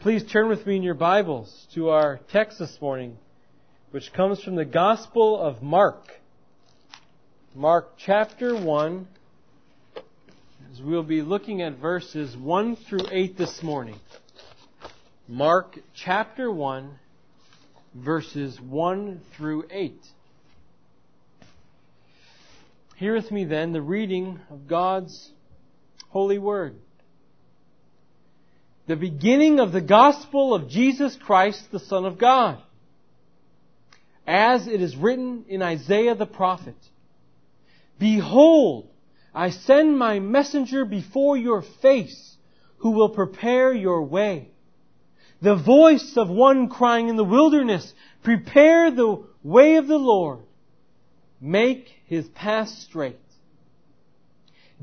Please turn with me in your Bibles to our text this morning, which comes from the Gospel of Mark. Mark chapter 1, as we'll be looking at verses 1 through 8 this morning. Mark chapter 1, verses 1 through 8. Hear with me then the reading of God's holy word the beginning of the gospel of Jesus Christ, the Son of God. As it is written in Isaiah the prophet, Behold, I send my messenger before your face, who will prepare your way. The voice of one crying in the wilderness, Prepare the way of the Lord. Make his path straight.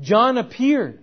John appeared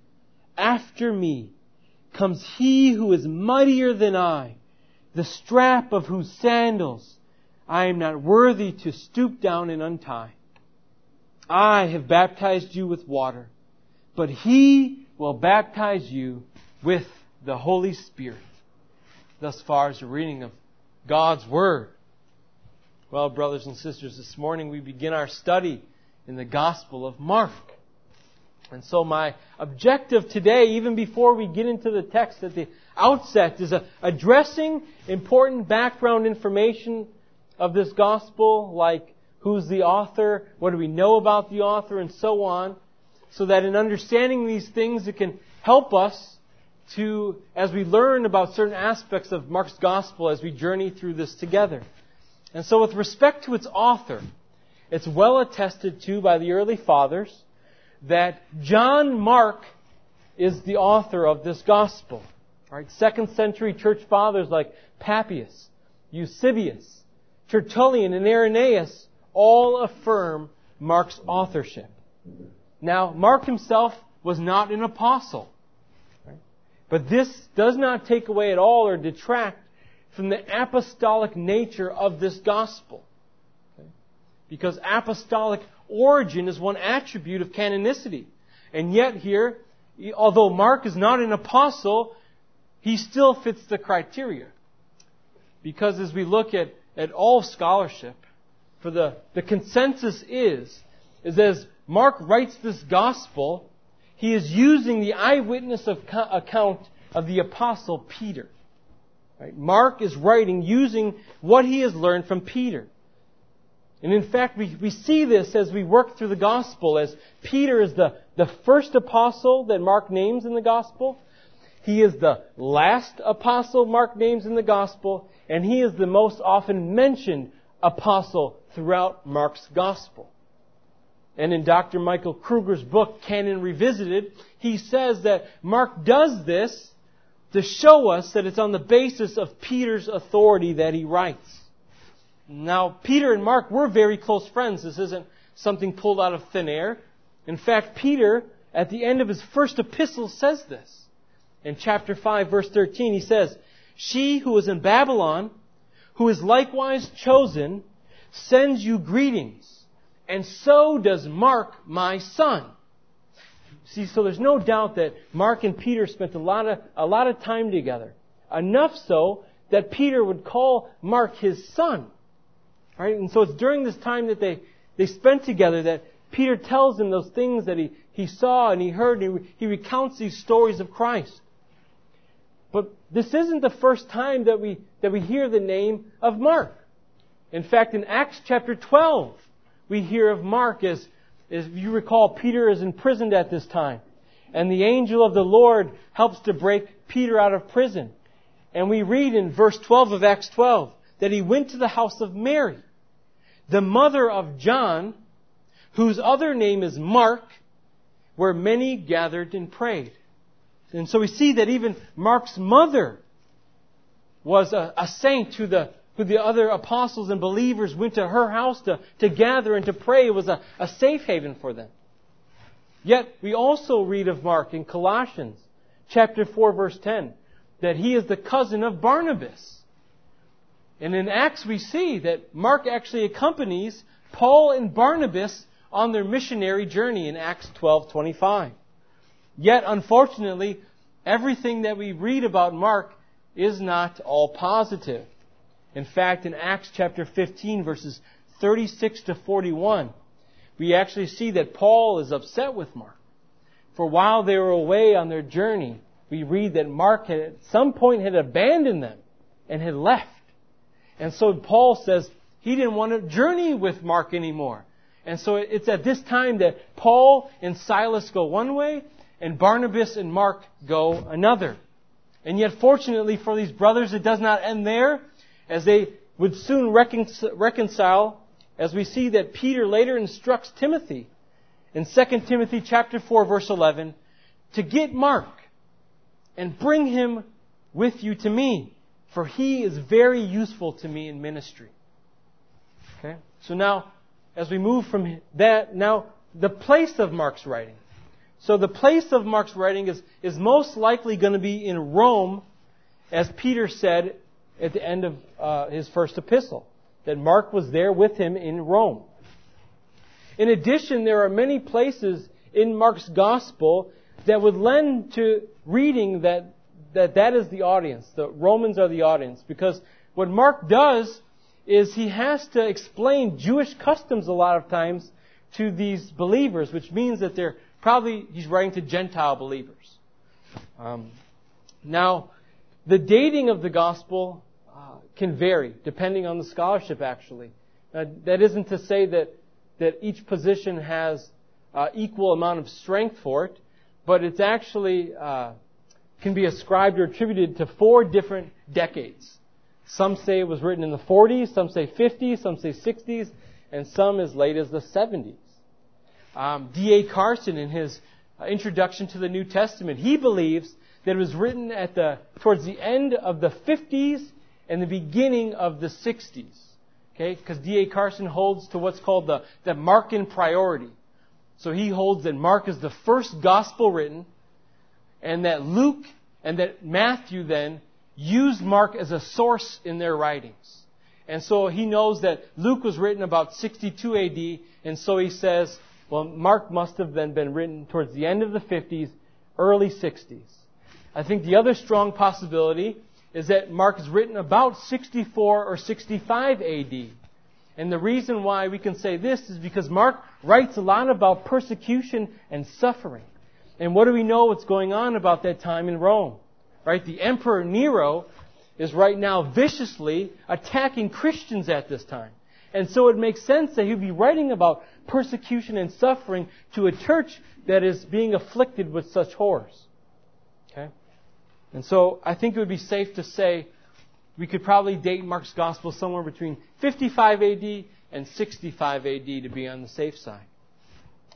after me comes he who is mightier than I, the strap of whose sandals I am not worthy to stoop down and untie. I have baptized you with water, but he will baptize you with the Holy Spirit. Thus far is the reading of God's Word. Well, brothers and sisters, this morning we begin our study in the Gospel of Mark. And so my objective today, even before we get into the text at the outset, is addressing important background information of this gospel, like who's the author, what do we know about the author, and so on, so that in understanding these things it can help us to, as we learn about certain aspects of Mark's gospel as we journey through this together. And so with respect to its author, it's well attested to by the early fathers that John Mark is the author of this gospel. Right? Second century church fathers like Papias, Eusebius, Tertullian, and Irenaeus all affirm Mark's authorship. Now, Mark himself was not an apostle. But this does not take away at all or detract from the apostolic nature of this gospel. Because apostolic origin is one attribute of canonicity. And yet here, although Mark is not an apostle, he still fits the criteria. Because as we look at, at all scholarship, for the, the consensus is, is as Mark writes this gospel, he is using the eyewitness of, account of the apostle Peter. Right? Mark is writing using what he has learned from Peter. And in fact, we, we see this as we work through the gospel, as Peter is the, the first apostle that Mark names in the gospel. He is the last apostle Mark names in the gospel, and he is the most often mentioned apostle throughout Mark's gospel. And in Dr. Michael Kruger's book, Canon Revisited, he says that Mark does this to show us that it's on the basis of Peter's authority that he writes. Now, Peter and Mark were very close friends. This isn't something pulled out of thin air. In fact, Peter, at the end of his first epistle, says this. In chapter 5, verse 13, he says, She who is in Babylon, who is likewise chosen, sends you greetings, and so does Mark, my son. See, so there's no doubt that Mark and Peter spent a lot of, a lot of time together. Enough so that Peter would call Mark his son. Right? And so it's during this time that they, they spent together that Peter tells them those things that he, he saw and he heard and he, he recounts these stories of Christ. But this isn't the first time that we, that we hear the name of Mark. In fact, in Acts chapter 12, we hear of Mark as, as you recall, Peter is imprisoned at this time. And the angel of the Lord helps to break Peter out of prison. And we read in verse 12 of Acts 12 that he went to the house of Mary the mother of John, whose other name is Mark, where many gathered and prayed. And so we see that even Mark's mother was a, a saint who the, who the other apostles and believers went to her house to, to gather and to pray. It was a, a safe haven for them. Yet we also read of Mark in Colossians chapter 4 verse 10 that he is the cousin of Barnabas. And in Acts we see that Mark actually accompanies Paul and Barnabas on their missionary journey in Acts 12:25. Yet unfortunately, everything that we read about Mark is not all positive. In fact, in Acts chapter 15 verses 36 to 41, we actually see that Paul is upset with Mark. For while they were away on their journey, we read that Mark had at some point had abandoned them and had left. And so Paul says he didn't want to journey with Mark anymore. And so it's at this time that Paul and Silas go one way and Barnabas and Mark go another. And yet fortunately for these brothers, it does not end there as they would soon reconcile as we see that Peter later instructs Timothy in 2 Timothy chapter 4 verse 11 to get Mark and bring him with you to me, for he is very useful to me in ministry. Okay? So now, as we move from that, now the place of Mark's writing. So the place of Mark's writing is, is most likely going to be in Rome, as Peter said at the end of uh, his first epistle, that Mark was there with him in Rome. In addition, there are many places in Mark's gospel that would lend to reading that, that that is the audience. The Romans are the audience. Because what Mark does is he has to explain Jewish customs a lot of times to these believers, which means that they're probably, he's writing to Gentile believers. Um, now, the dating of the gospel uh, can vary depending on the scholarship actually. Uh, that isn't to say that, that each position has uh, equal amount of strength for it but it's actually uh, can be ascribed or attributed to four different decades. Some say it was written in the 40s, some say 50s, some say 60s, and some as late as the 70s. Um, D.A. Carson, in his uh, introduction to the New Testament, he believes that it was written at the towards the end of the 50s and the beginning of the 60s. Okay, because D.A. Carson holds to what's called the, the Markan priority. So he holds that Mark is the first gospel written, and that Luke and that Matthew then used Mark as a source in their writings. And so he knows that Luke was written about 62 AD, and so he says, well, Mark must have then been written towards the end of the 50s, early 60s. I think the other strong possibility is that Mark is written about 64 or 65 AD. And the reason why we can say this is because Mark writes a lot about persecution and suffering. And what do we know what's going on about that time in Rome? Right? The Emperor Nero is right now viciously attacking Christians at this time. And so it makes sense that he'd be writing about persecution and suffering to a church that is being afflicted with such horrors. Okay? And so I think it would be safe to say we could probably date Mark's gospel somewhere between 55 AD and 65 AD to be on the safe side.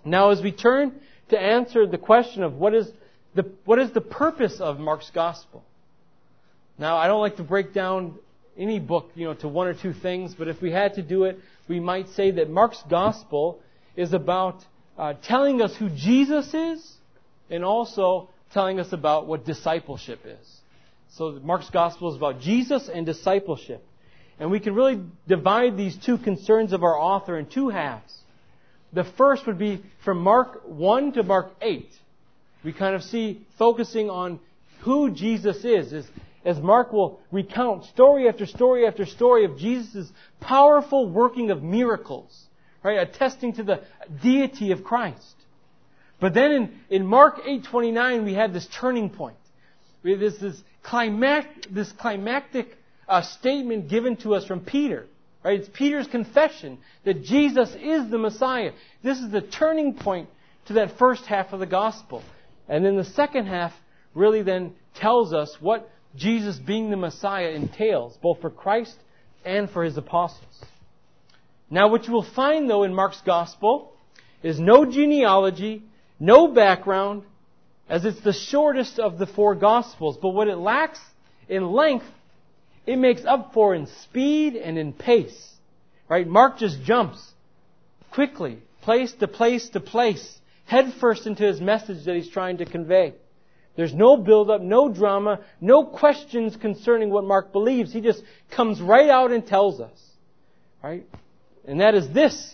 Now, as we turn to answer the question of what is the, what is the purpose of Mark's gospel? Now, I don't like to break down any book, you know, to one or two things, but if we had to do it, we might say that Mark's gospel is about uh, telling us who Jesus is and also telling us about what discipleship is. So Mark's gospel is about Jesus and discipleship. And we can really divide these two concerns of our author in two halves. The first would be from Mark 1 to Mark 8. We kind of see focusing on who Jesus is, as, as Mark will recount story after story after story of Jesus' powerful working of miracles, right, attesting to the deity of Christ. But then in, in Mark 8:29 we have this turning point. This, this climact, this climactic uh, statement given to us from Peter. Right? It's Peter's confession that Jesus is the Messiah. This is the turning point to that first half of the gospel. And then the second half really then tells us what Jesus being the Messiah entails, both for Christ and for his apostles. Now, what you will find, though, in Mark's gospel is no genealogy, no background, as it's the shortest of the four Gospels. But what it lacks in length it makes up for in speed and in pace. Right? Mark just jumps quickly, place to place to place, headfirst into his message that he's trying to convey. There's no build-up, no drama, no questions concerning what Mark believes. He just comes right out and tells us. Right? And that is this.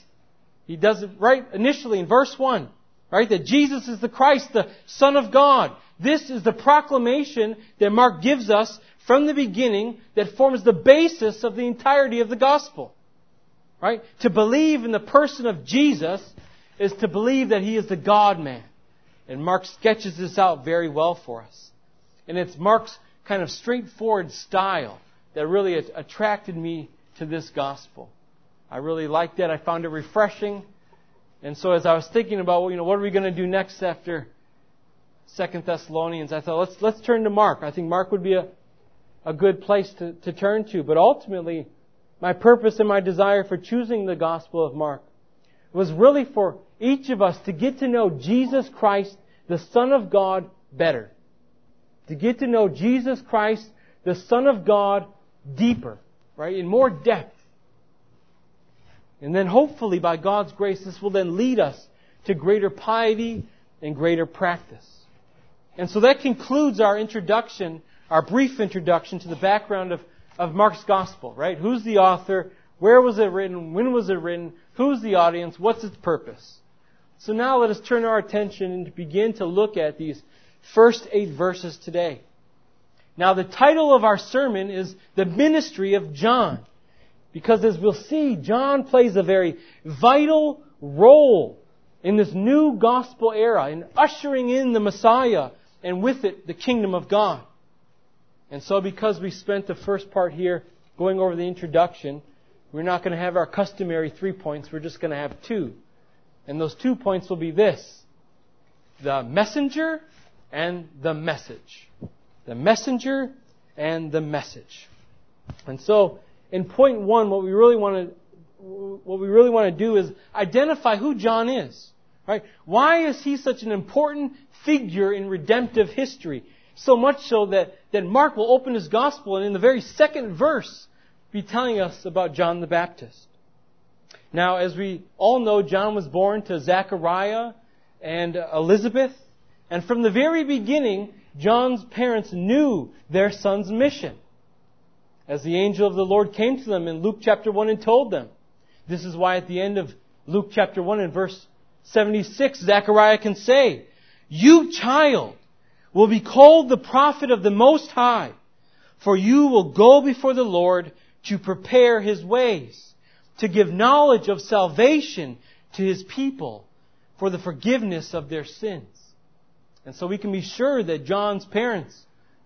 He does it right initially in verse 1. Right? That Jesus is the Christ, the Son of God. This is the proclamation that Mark gives us from the beginning that forms the basis of the entirety of the gospel. Right? To believe in the person of Jesus is to believe that he is the God man. And Mark sketches this out very well for us. And it's Mark's kind of straightforward style that really attracted me to this gospel. I really liked it. I found it refreshing. And so as I was thinking about, you know, what are we going to do next after Second Thessalonians, I thought, let's, let's turn to Mark. I think Mark would be a, a good place to, to turn to. But ultimately, my purpose and my desire for choosing the Gospel of Mark was really for each of us to get to know Jesus Christ, the Son of God, better. To get to know Jesus Christ, the Son of God, deeper, right? In more depth. And then hopefully by God's grace, this will then lead us to greater piety and greater practice. And so that concludes our introduction, our brief introduction to the background of, of Mark's Gospel, right? Who's the author? Where was it written? When was it written? Who's the audience? What's its purpose? So now let us turn our attention and begin to look at these first eight verses today. Now the title of our sermon is The Ministry of John. Because as we'll see, John plays a very vital role in this new gospel era in ushering in the Messiah and with it the kingdom of God. And so because we spent the first part here going over the introduction, we're not going to have our customary three points, we're just going to have two. And those two points will be this. The messenger and the message. The messenger and the message. And so, in point one, what we really want to what we really want to do is identify who John is. Right? Why is he such an important figure in redemptive history? So much so that, that Mark will open his gospel and in the very second verse be telling us about John the Baptist. Now, as we all know, John was born to Zachariah and Elizabeth. And from the very beginning, John's parents knew their son's mission. As the angel of the Lord came to them in Luke chapter 1 and told them. This is why at the end of Luke chapter 1 and verse 76, Zechariah can say, You child will be called the prophet of the Most High, for you will go before the Lord to prepare His ways, to give knowledge of salvation to His people for the forgiveness of their sins. And so we can be sure that John's parents,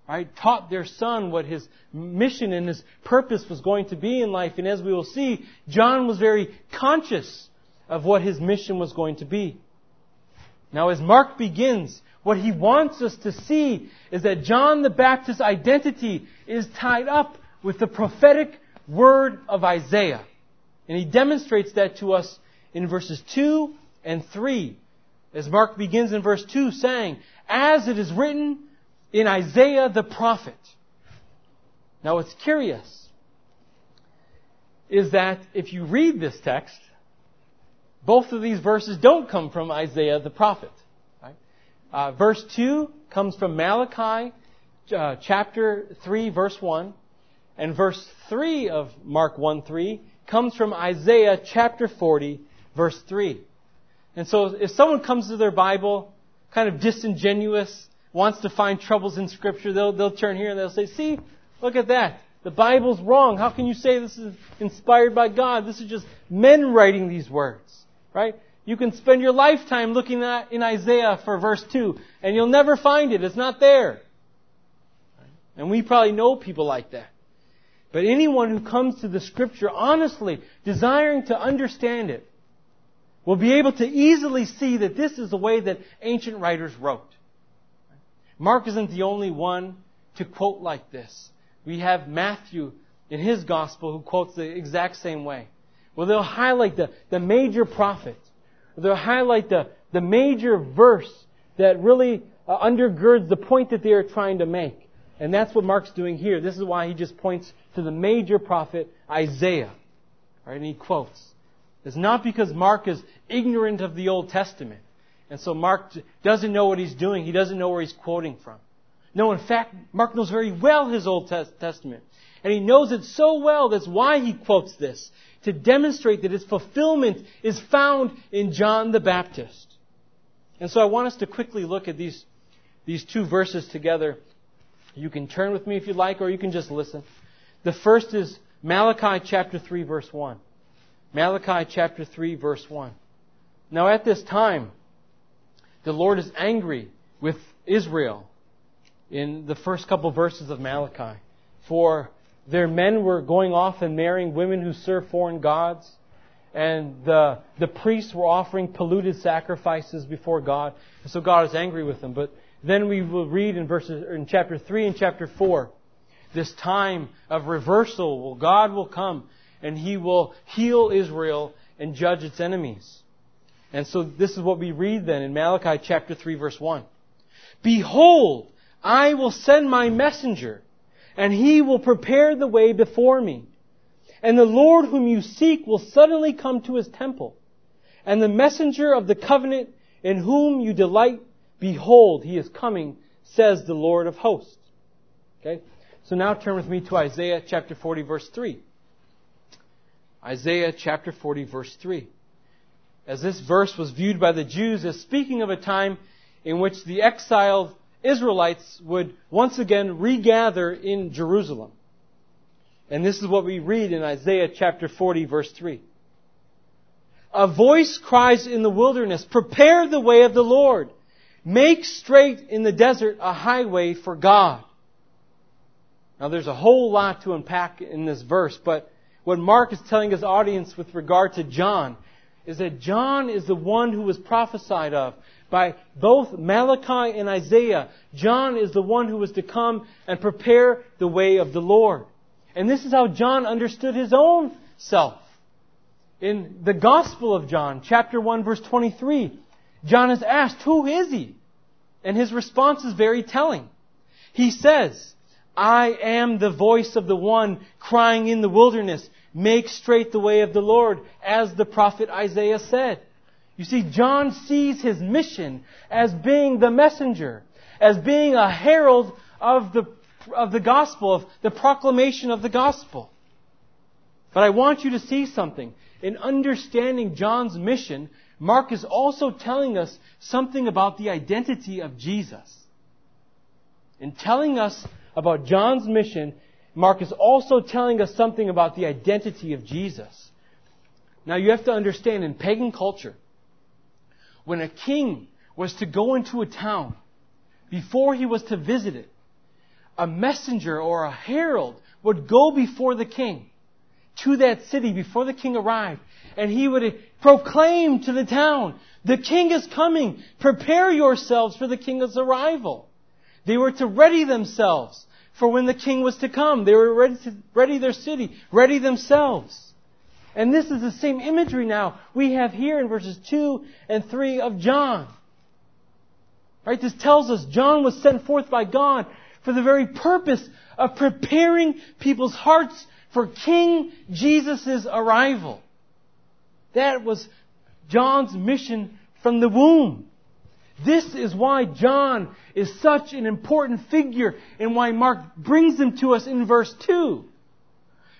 right, taught their son what his mission and his purpose was going to be in life. And as we will see, John was very conscious of what his mission was going to be. Now, as Mark begins, what he wants us to see is that John the Baptist's identity is tied up with the prophetic word of Isaiah. And he demonstrates that to us in verses 2 and 3. As Mark begins in verse 2 saying, As it is written in Isaiah the prophet. Now what's curious is that if you read this text, both of these verses don't come from Isaiah the prophet. Right? Uh, verse 2 comes from Malachi uh, chapter 3 verse 1 and verse 3 of Mark 1 3 comes from Isaiah chapter 40 verse 3. And so if someone comes to their Bible kind of disingenuous, wants to find troubles in scripture, they'll, they'll turn here and they'll say, see, look at that. The Bible's wrong. How can you say this is inspired by God? This is just men writing these words. Right? You can spend your lifetime looking at in Isaiah for verse 2, and you'll never find it. It's not there. And we probably know people like that. But anyone who comes to the scripture honestly, desiring to understand it, will be able to easily see that this is the way that ancient writers wrote. Mark isn't the only one to quote like this. We have Matthew in his gospel who quotes the exact same way. Well, they'll highlight the, the major prophet. They'll highlight the, the major verse that really uh, undergirds the point that they are trying to make. And that's what Mark's doing here. This is why he just points to the major prophet Isaiah. Right? And he quotes. It's not because Mark is ignorant of the Old Testament. And so Mark doesn't know what he's doing. He doesn't know where he's quoting from. No, in fact, Mark knows very well his Old Testament. And he knows it so well, that's why he quotes this. To demonstrate that its fulfillment is found in John the Baptist. And so I want us to quickly look at these, these two verses together. You can turn with me if you like, or you can just listen. The first is Malachi chapter 3 verse 1. Malachi chapter 3 verse 1. Now at this time, the Lord is angry with Israel in the first couple verses of Malachi. For their men were going off and marrying women who serve foreign gods, and the, the priests were offering polluted sacrifices before God. And so God is angry with them. But then we will read in verses in chapter 3 and chapter 4 this time of reversal. Well, God will come and He will heal Israel and judge its enemies. And so this is what we read then in Malachi chapter 3 verse 1. Behold, I will send my messenger, and he will prepare the way before me. And the Lord whom you seek will suddenly come to his temple. And the messenger of the covenant in whom you delight, behold, he is coming, says the Lord of hosts. Okay? So now turn with me to Isaiah chapter 40 verse 3. Isaiah chapter 40 verse 3. As this verse was viewed by the Jews as speaking of a time in which the exiled Israelites would once again regather in Jerusalem. And this is what we read in Isaiah chapter 40 verse 3. A voice cries in the wilderness, prepare the way of the Lord. Make straight in the desert a highway for God. Now there's a whole lot to unpack in this verse, but what Mark is telling his audience with regard to John is that John is the one who was prophesied of by both Malachi and Isaiah, John is the one who was to come and prepare the way of the Lord. And this is how John understood his own self. In the Gospel of John, chapter 1, verse 23, John is asked, Who is he? And his response is very telling. He says, I am the voice of the one crying in the wilderness, make straight the way of the Lord, as the prophet Isaiah said. You see, John sees his mission as being the messenger, as being a herald of the, of the gospel, of the proclamation of the gospel. But I want you to see something. In understanding John's mission, Mark is also telling us something about the identity of Jesus. In telling us about John's mission, Mark is also telling us something about the identity of Jesus. Now you have to understand in pagan culture, when a king was to go into a town, before he was to visit it, a messenger or a herald would go before the king to that city before the king arrived, and he would proclaim to the town, the king is coming, prepare yourselves for the king's arrival. They were to ready themselves for when the king was to come. They were ready to ready their city, ready themselves. And this is the same imagery now we have here in verses 2 and 3 of John. Right? This tells us John was sent forth by God for the very purpose of preparing people's hearts for King Jesus' arrival. That was John's mission from the womb. This is why John is such an important figure and why Mark brings him to us in verse 2.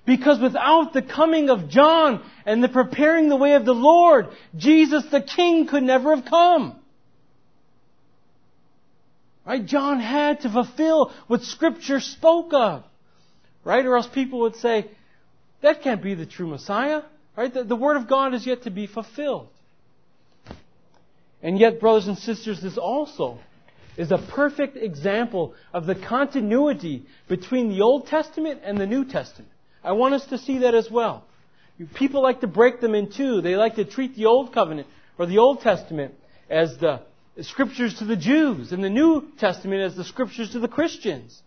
Because without the coming of John and the preparing the way of the Lord, Jesus the King could never have come. Right? John had to fulfill what Scripture spoke of. Right? Or else people would say, that can't be the true Messiah. Right? The, the Word of God is yet to be fulfilled. And yet, brothers and sisters, this also is a perfect example of the continuity between the Old Testament and the New Testament. I want us to see that as well. People like to break them in two. They like to treat the Old Covenant or the Old Testament as the scriptures to the Jews and the New Testament as the scriptures to the Christians.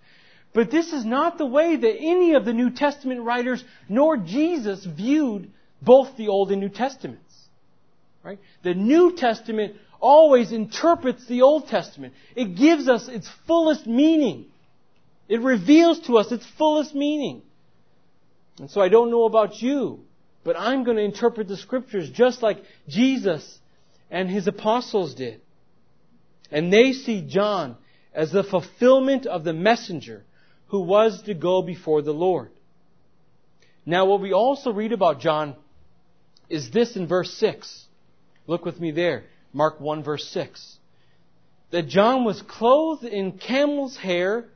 But this is not the way that any of the New Testament writers nor Jesus viewed both the Old and New Testaments. Right? The New Testament always interprets the Old Testament. It gives us its fullest meaning. It reveals to us its fullest meaning. And so I don't know about you, but I'm going to interpret the scriptures just like Jesus and his apostles did. And they see John as the fulfillment of the messenger who was to go before the Lord. Now what we also read about John is this in verse 6. Look with me there. Mark 1 verse 6. That John was clothed in camel's hair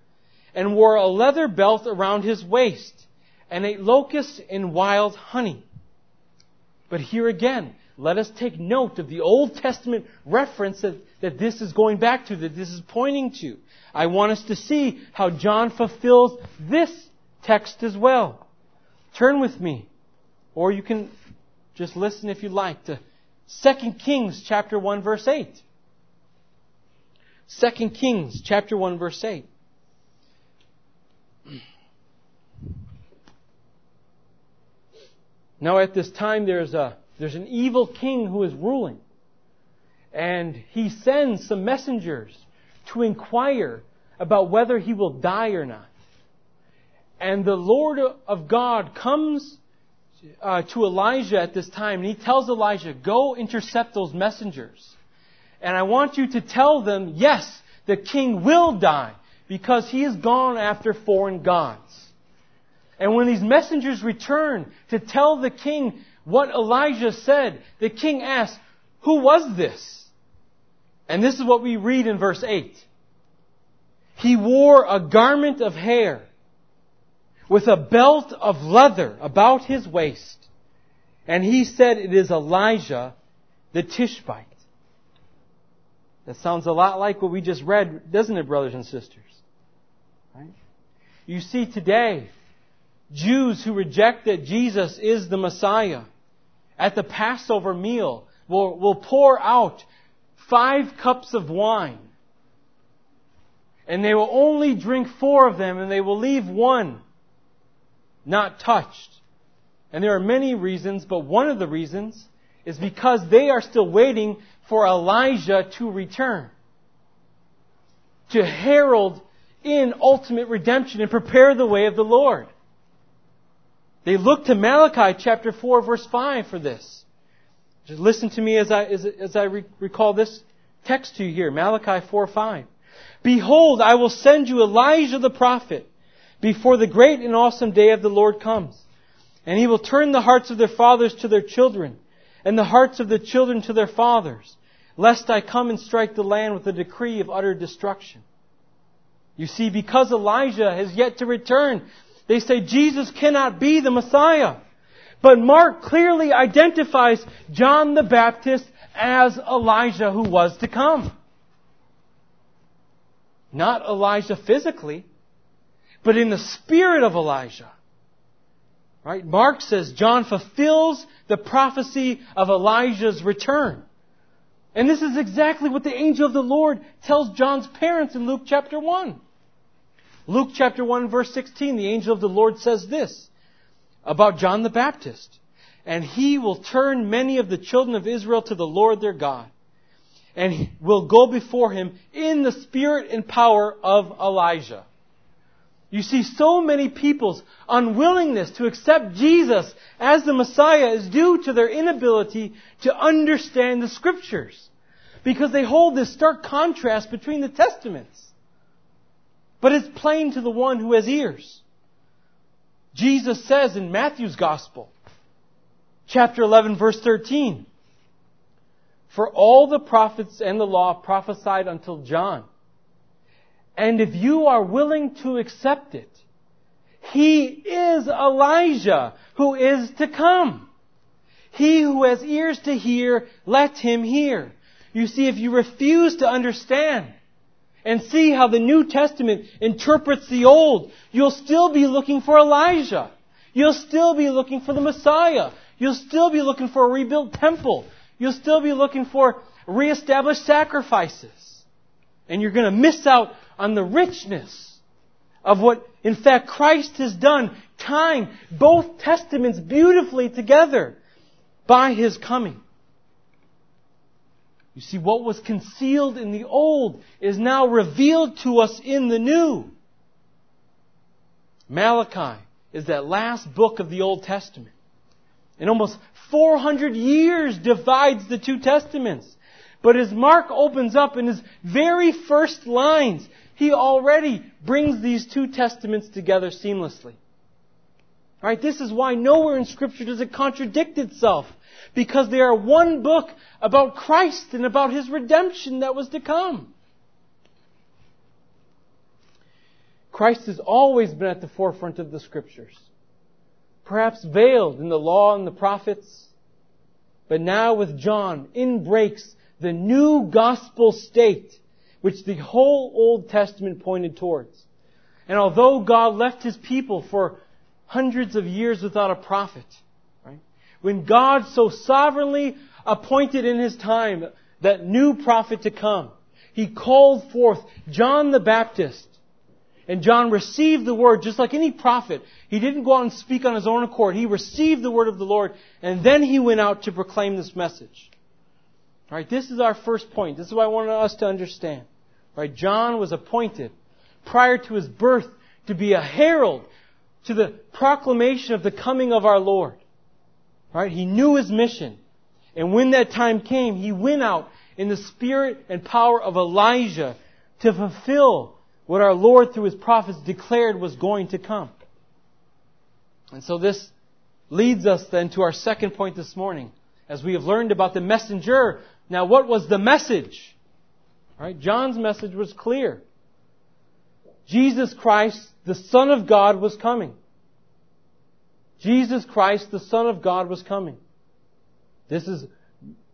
and wore a leather belt around his waist and ate locusts and wild honey. But here again, let us take note of the Old Testament reference that, that this is going back to, that this is pointing to. I want us to see how John fulfills this text as well. Turn with me, or you can just listen if you like to 2 Kings chapter 1 verse 8. 2 Kings chapter 1 verse 8. Now at this time there's a, there's an evil king who is ruling. And he sends some messengers to inquire about whether he will die or not. And the Lord of God comes uh, to Elijah at this time and he tells Elijah, go intercept those messengers. And I want you to tell them, yes, the king will die because he has gone after foreign gods. And when these messengers return to tell the king what Elijah said, the king asks, Who was this? And this is what we read in verse 8. He wore a garment of hair with a belt of leather about his waist. And he said, It is Elijah the Tishbite. That sounds a lot like what we just read, doesn't it, brothers and sisters? Right? You see today, Jews who reject that Jesus is the Messiah at the Passover meal will, will pour out five cups of wine. And they will only drink four of them and they will leave one not touched. And there are many reasons, but one of the reasons is because they are still waiting for Elijah to return. To herald in ultimate redemption and prepare the way of the Lord. They look to Malachi chapter 4 verse 5 for this. Just listen to me as I, as, as I re- recall this text to you here. Malachi 4 5. Behold, I will send you Elijah the prophet before the great and awesome day of the Lord comes. And he will turn the hearts of their fathers to their children, and the hearts of the children to their fathers, lest I come and strike the land with a decree of utter destruction. You see, because Elijah has yet to return, they say Jesus cannot be the Messiah. But Mark clearly identifies John the Baptist as Elijah who was to come. Not Elijah physically, but in the spirit of Elijah. Right? Mark says John fulfills the prophecy of Elijah's return. And this is exactly what the angel of the Lord tells John's parents in Luke chapter 1. Luke chapter 1 verse 16, the angel of the Lord says this about John the Baptist. And he will turn many of the children of Israel to the Lord their God. And will go before him in the spirit and power of Elijah. You see, so many people's unwillingness to accept Jesus as the Messiah is due to their inability to understand the Scriptures. Because they hold this stark contrast between the Testaments. But it's plain to the one who has ears. Jesus says in Matthew's Gospel, chapter 11 verse 13, For all the prophets and the law prophesied until John. And if you are willing to accept it, he is Elijah who is to come. He who has ears to hear, let him hear. You see, if you refuse to understand, and see how the New Testament interprets the Old, you'll still be looking for Elijah. You'll still be looking for the Messiah. You'll still be looking for a rebuilt temple. You'll still be looking for reestablished sacrifices. And you're going to miss out on the richness of what, in fact, Christ has done, tying both testaments beautifully together by His coming. You see, what was concealed in the old is now revealed to us in the new. Malachi is that last book of the Old Testament. And almost 400 years divides the two testaments. But as Mark opens up in his very first lines, he already brings these two testaments together seamlessly. Right? This is why nowhere in scripture does it contradict itself. Because they are one book about Christ and about His redemption that was to come. Christ has always been at the forefront of the scriptures. Perhaps veiled in the law and the prophets. But now with John, in breaks the new gospel state which the whole Old Testament pointed towards. And although God left His people for hundreds of years without a prophet, right? When God so sovereignly appointed in His time that new prophet to come, He called forth John the Baptist. And John received the word just like any prophet. He didn't go out and speak on his own accord. He received the word of the Lord and then he went out to proclaim this message. Alright, this is our first point. This is what I want us to understand. Right? John was appointed prior to his birth to be a herald to the proclamation of the coming of our Lord. Right? He knew his mission. And when that time came, he went out in the spirit and power of Elijah to fulfill what our Lord through his prophets declared was going to come. And so this leads us then to our second point this morning. As we have learned about the messenger, now what was the message? Right? John's message was clear. Jesus Christ, the Son of God, was coming. Jesus Christ, the Son of God, was coming. This is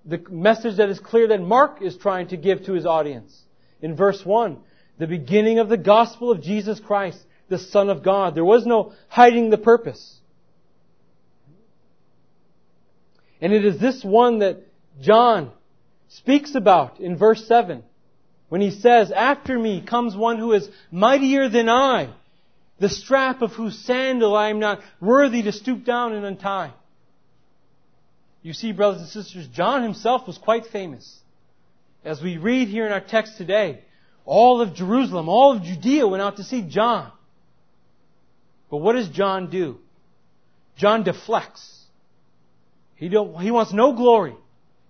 the message that is clear that Mark is trying to give to his audience. In verse 1, the beginning of the gospel of Jesus Christ, the Son of God. There was no hiding the purpose. And it is this one that John speaks about in verse 7 when he says, After me comes one who is mightier than I, the strap of whose sandal I am not worthy to stoop down and untie. You see, brothers and sisters, John himself was quite famous. As we read here in our text today, all of Jerusalem, all of Judea went out to see John. But what does John do? John deflects. He, don't, he wants no glory.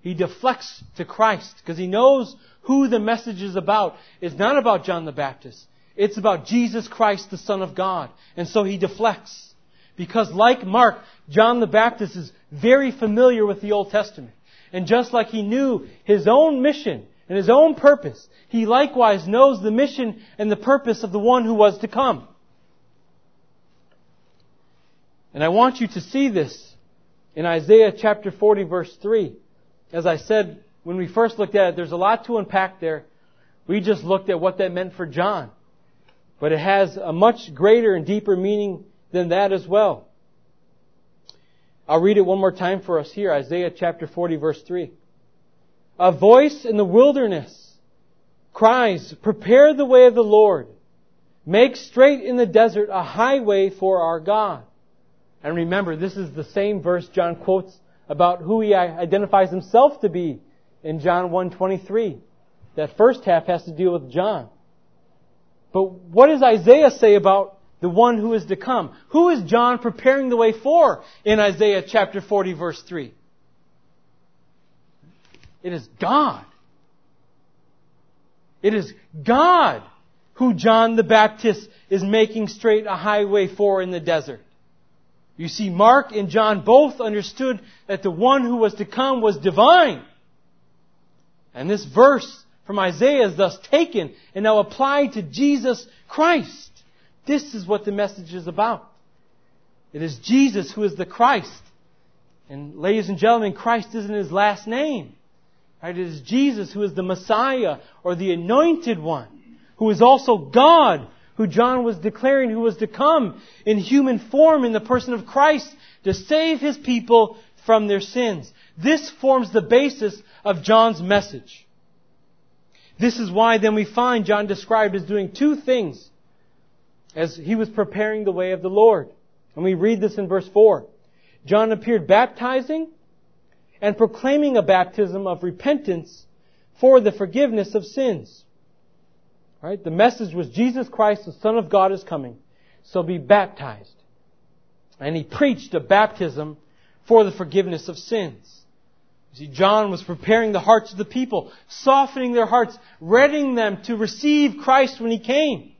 He deflects to Christ because he knows who the message is about. It's not about John the Baptist. It's about Jesus Christ, the Son of God. And so he deflects. Because like Mark, John the Baptist is very familiar with the Old Testament. And just like he knew his own mission and his own purpose, he likewise knows the mission and the purpose of the one who was to come. And I want you to see this in Isaiah chapter 40 verse 3. As I said when we first looked at it, there's a lot to unpack there. We just looked at what that meant for John. But it has a much greater and deeper meaning than that as well. I'll read it one more time for us here, Isaiah chapter 40 verse 3. A voice in the wilderness cries, prepare the way of the Lord. Make straight in the desert a highway for our God. And remember, this is the same verse John quotes about who he identifies himself to be in John 1.23. That first half has to deal with John. But what does Isaiah say about the one who is to come? Who is John preparing the way for in Isaiah chapter 40 verse 3? It is God. It is God who John the Baptist is making straight a highway for in the desert. You see, Mark and John both understood that the one who was to come was divine. And this verse from Isaiah is thus taken and now applied to Jesus Christ. This is what the message is about. It is Jesus who is the Christ. And ladies and gentlemen, Christ isn't his last name. Right? It is Jesus who is the Messiah or the anointed one, who is also God, who John was declaring who was to come in human form in the person of Christ to save his people from their sins. This forms the basis of John's message. This is why then we find John described as doing two things as he was preparing the way of the Lord. And we read this in verse 4. John appeared baptizing and proclaiming a baptism of repentance for the forgiveness of sins. Right? The message was Jesus Christ, the Son of God, is coming. so be baptized. And he preached a baptism for the forgiveness of sins. You see, John was preparing the hearts of the people, softening their hearts, readying them to receive Christ when he came.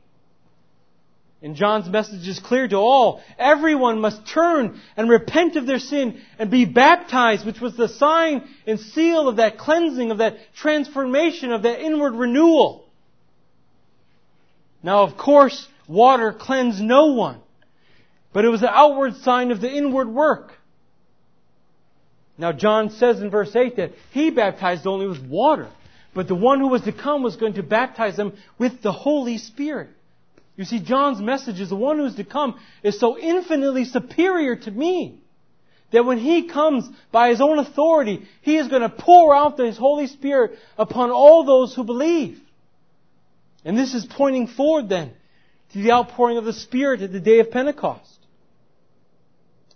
And John's message is clear to all. Everyone must turn and repent of their sin and be baptized, which was the sign and seal of that cleansing, of that transformation, of that inward renewal. Now, of course, water cleansed no one, but it was an outward sign of the inward work. Now, John says in verse 8 that he baptized only with water, but the one who was to come was going to baptize them with the Holy Spirit. You see, John's message is the one who's to come is so infinitely superior to me that when he comes by his own authority, he is going to pour out his Holy Spirit upon all those who believe. And this is pointing forward then to the outpouring of the Spirit at the day of Pentecost.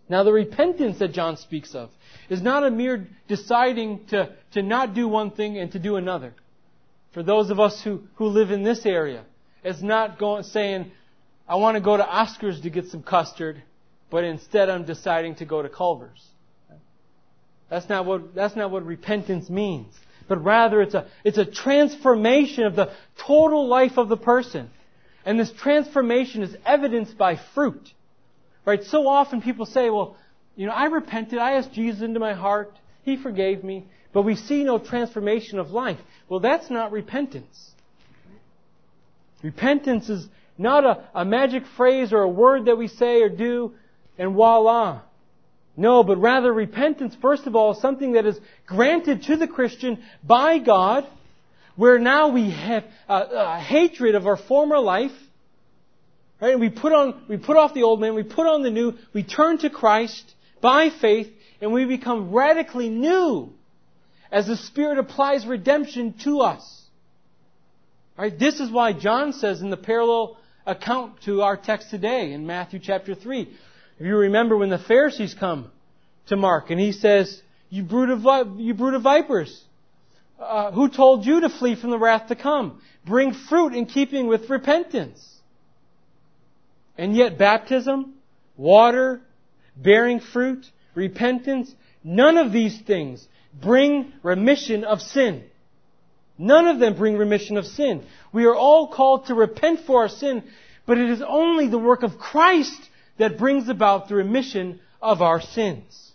Now the repentance that John speaks of is not a mere deciding to, to not do one thing and to do another. For those of us who, who live in this area, it's not going, saying, I want to go to Oscar's to get some custard, but instead I'm deciding to go to Culver's. That's not what, that's not what repentance means. But rather it's a, it's a transformation of the total life of the person. And this transformation is evidenced by fruit. Right? So often people say, well, you know, I repented, I asked Jesus into my heart, He forgave me, but we see no transformation of life. Well, that's not repentance. Repentance is not a, a magic phrase or a word that we say or do and voila. No, but rather repentance, first of all, is something that is granted to the Christian by God, where now we have a, a hatred of our former life, right? And we put on, we put off the old man, we put on the new, we turn to Christ by faith, and we become radically new as the Spirit applies redemption to us. Right? This is why John says in the parallel account to our text today in Matthew chapter 3. You remember when the Pharisees come to Mark and he says, You brood of, you brood of vipers, uh, who told you to flee from the wrath to come? Bring fruit in keeping with repentance. And yet baptism, water, bearing fruit, repentance, none of these things bring remission of sin. None of them bring remission of sin. We are all called to repent for our sin, but it is only the work of Christ that brings about the remission of our sins.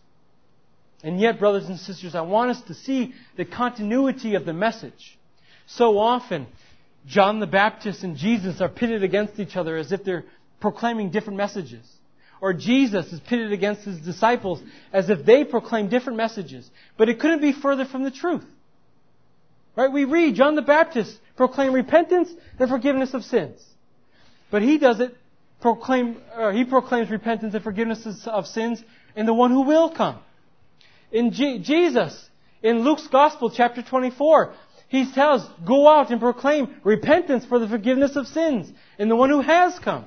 And yet, brothers and sisters, I want us to see the continuity of the message. So often, John the Baptist and Jesus are pitted against each other as if they're proclaiming different messages. Or Jesus is pitted against his disciples as if they proclaim different messages. But it couldn't be further from the truth. Right? We read John the Baptist proclaim repentance and forgiveness of sins. But he does it proclaim, uh, he proclaims repentance and forgiveness of sins in the one who will come. In G- Jesus, in Luke's Gospel, chapter 24, he tells, go out and proclaim repentance for the forgiveness of sins in the one who has come.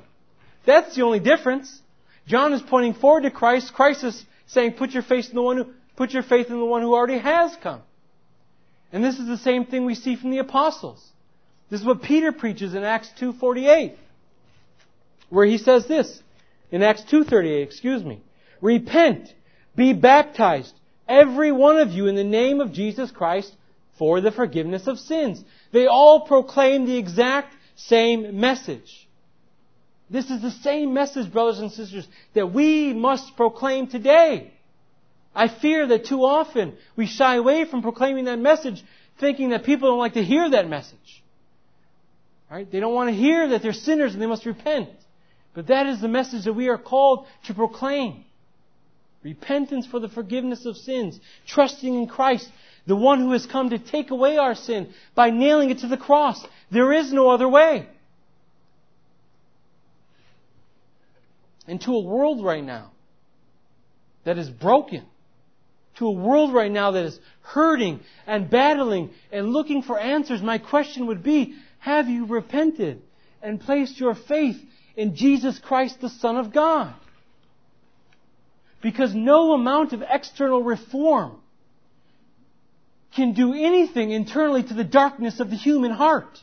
That's the only difference. John is pointing forward to Christ. Christ is saying, put your faith in the one who, put your faith in the one who already has come. And this is the same thing we see from the apostles. This is what Peter preaches in Acts 2.48, where he says this, in Acts 2.38, excuse me, Repent, be baptized, every one of you in the name of Jesus Christ for the forgiveness of sins. They all proclaim the exact same message. This is the same message, brothers and sisters, that we must proclaim today. I fear that too often we shy away from proclaiming that message thinking that people don't like to hear that message. Right? They don't want to hear that they're sinners and they must repent. But that is the message that we are called to proclaim. Repentance for the forgiveness of sins. Trusting in Christ, the one who has come to take away our sin by nailing it to the cross. There is no other way. And to a world right now that is broken, to a world right now that is hurting and battling and looking for answers, my question would be, have you repented and placed your faith in Jesus Christ, the Son of God? Because no amount of external reform can do anything internally to the darkness of the human heart.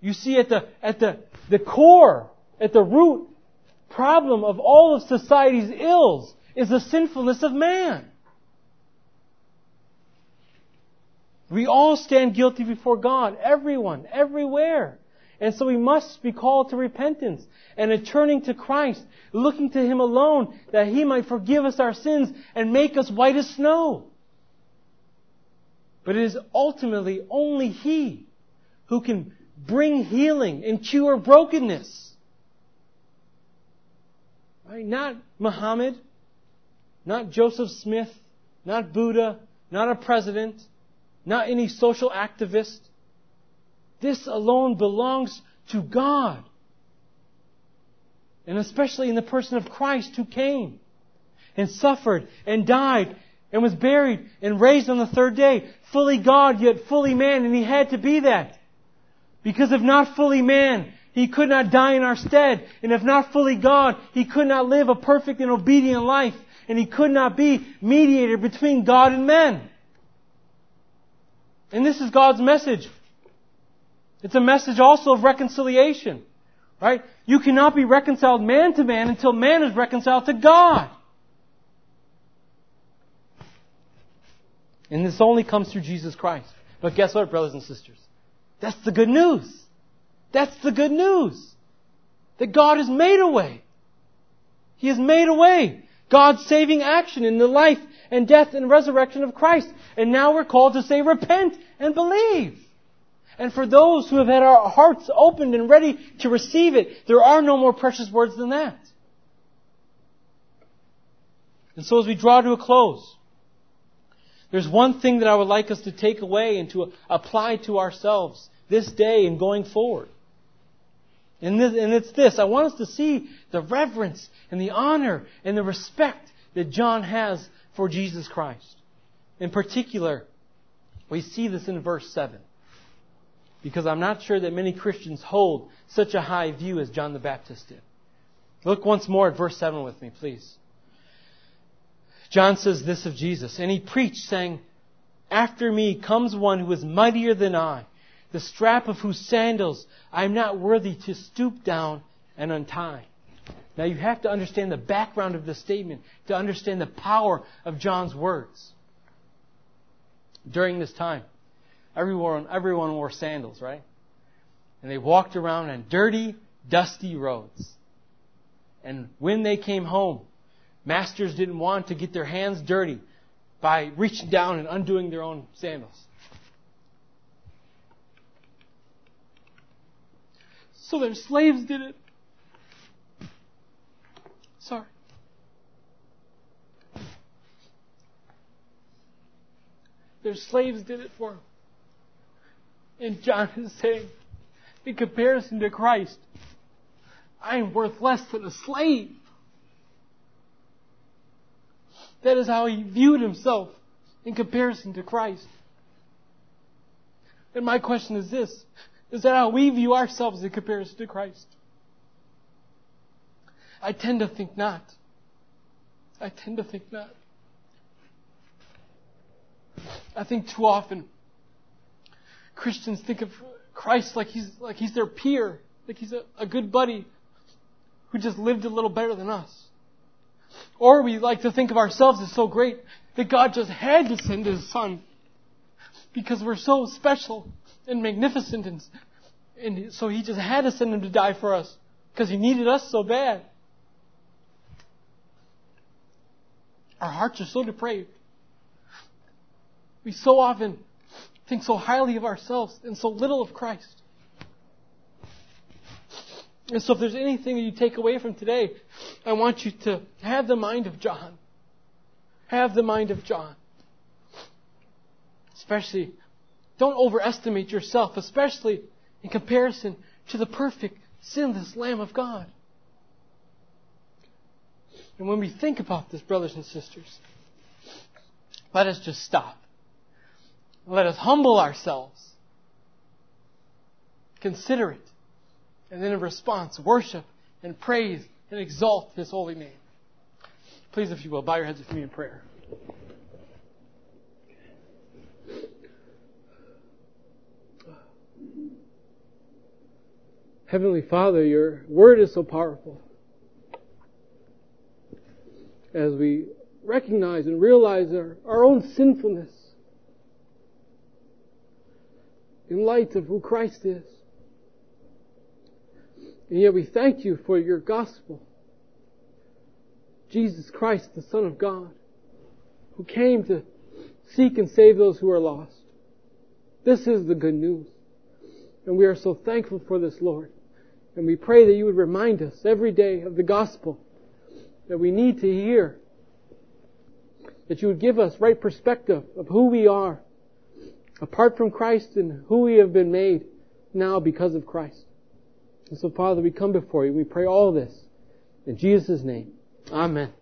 You see, at the, at the, the core at the root problem of all of society's ills is the sinfulness of man. We all stand guilty before God. Everyone, everywhere. And so we must be called to repentance and a turning to Christ, looking to Him alone that He might forgive us our sins and make us white as snow. But it is ultimately only He who can bring healing and cure brokenness. Right? Not Muhammad, not Joseph Smith, not Buddha, not a president, not any social activist. This alone belongs to God. And especially in the person of Christ who came and suffered and died and was buried and raised on the third day. Fully God, yet fully man, and He had to be that. Because if not fully man, He could not die in our stead. And if not fully God, He could not live a perfect and obedient life. And He could not be mediator between God and men. And this is God's message. It's a message also of reconciliation. Right? You cannot be reconciled man to man until man is reconciled to God. And this only comes through Jesus Christ. But guess what, brothers and sisters? That's the good news. That's the good news. That God has made a way. He has made a way. God's saving action in the life and death and resurrection of Christ. And now we're called to say repent and believe. And for those who have had our hearts opened and ready to receive it, there are no more precious words than that. And so as we draw to a close, there's one thing that I would like us to take away and to apply to ourselves this day and going forward. And, this, and it's this. I want us to see the reverence and the honor and the respect that John has for Jesus Christ. In particular, we see this in verse 7. Because I'm not sure that many Christians hold such a high view as John the Baptist did. Look once more at verse 7 with me, please. John says this of Jesus, and he preached, saying, After me comes one who is mightier than I, the strap of whose sandals I am not worthy to stoop down and untie. Now you have to understand the background of the statement to understand the power of John's words. During this time, everyone, everyone wore sandals, right? And they walked around on dirty, dusty roads. And when they came home, masters didn't want to get their hands dirty by reaching down and undoing their own sandals. So their slaves did it. Sorry. Their slaves did it for them. And John is saying, in comparison to Christ, I am worth less than a slave. That is how he viewed himself in comparison to Christ. And my question is this Is that how we view ourselves in comparison to Christ? I tend to think not. I tend to think not. I think too often Christians think of Christ like he's like he's their peer, like he's a, a good buddy who just lived a little better than us. Or we like to think of ourselves as so great that God just had to send His Son because we're so special and magnificent, and, and so He just had to send Him to die for us because He needed us so bad. Our hearts are so depraved. We so often think so highly of ourselves and so little of Christ. And so if there's anything that you take away from today, I want you to have the mind of John. Have the mind of John. Especially, don't overestimate yourself, especially in comparison to the perfect, sinless Lamb of God. And when we think about this, brothers and sisters, let us just stop. Let us humble ourselves. Consider it. And then in response, worship and praise and exalt His holy name. Please, if you will, bow your heads with me in prayer. Heavenly Father, your word is so powerful. As we recognize and realize our, our own sinfulness in light of who Christ is. And yet we thank you for your gospel. Jesus Christ, the Son of God, who came to seek and save those who are lost. This is the good news. And we are so thankful for this, Lord. And we pray that you would remind us every day of the gospel that we need to hear. That you would give us right perspective of who we are apart from Christ and who we have been made now because of Christ. And so, Father, we come before you. We pray all this in Jesus' name. Amen.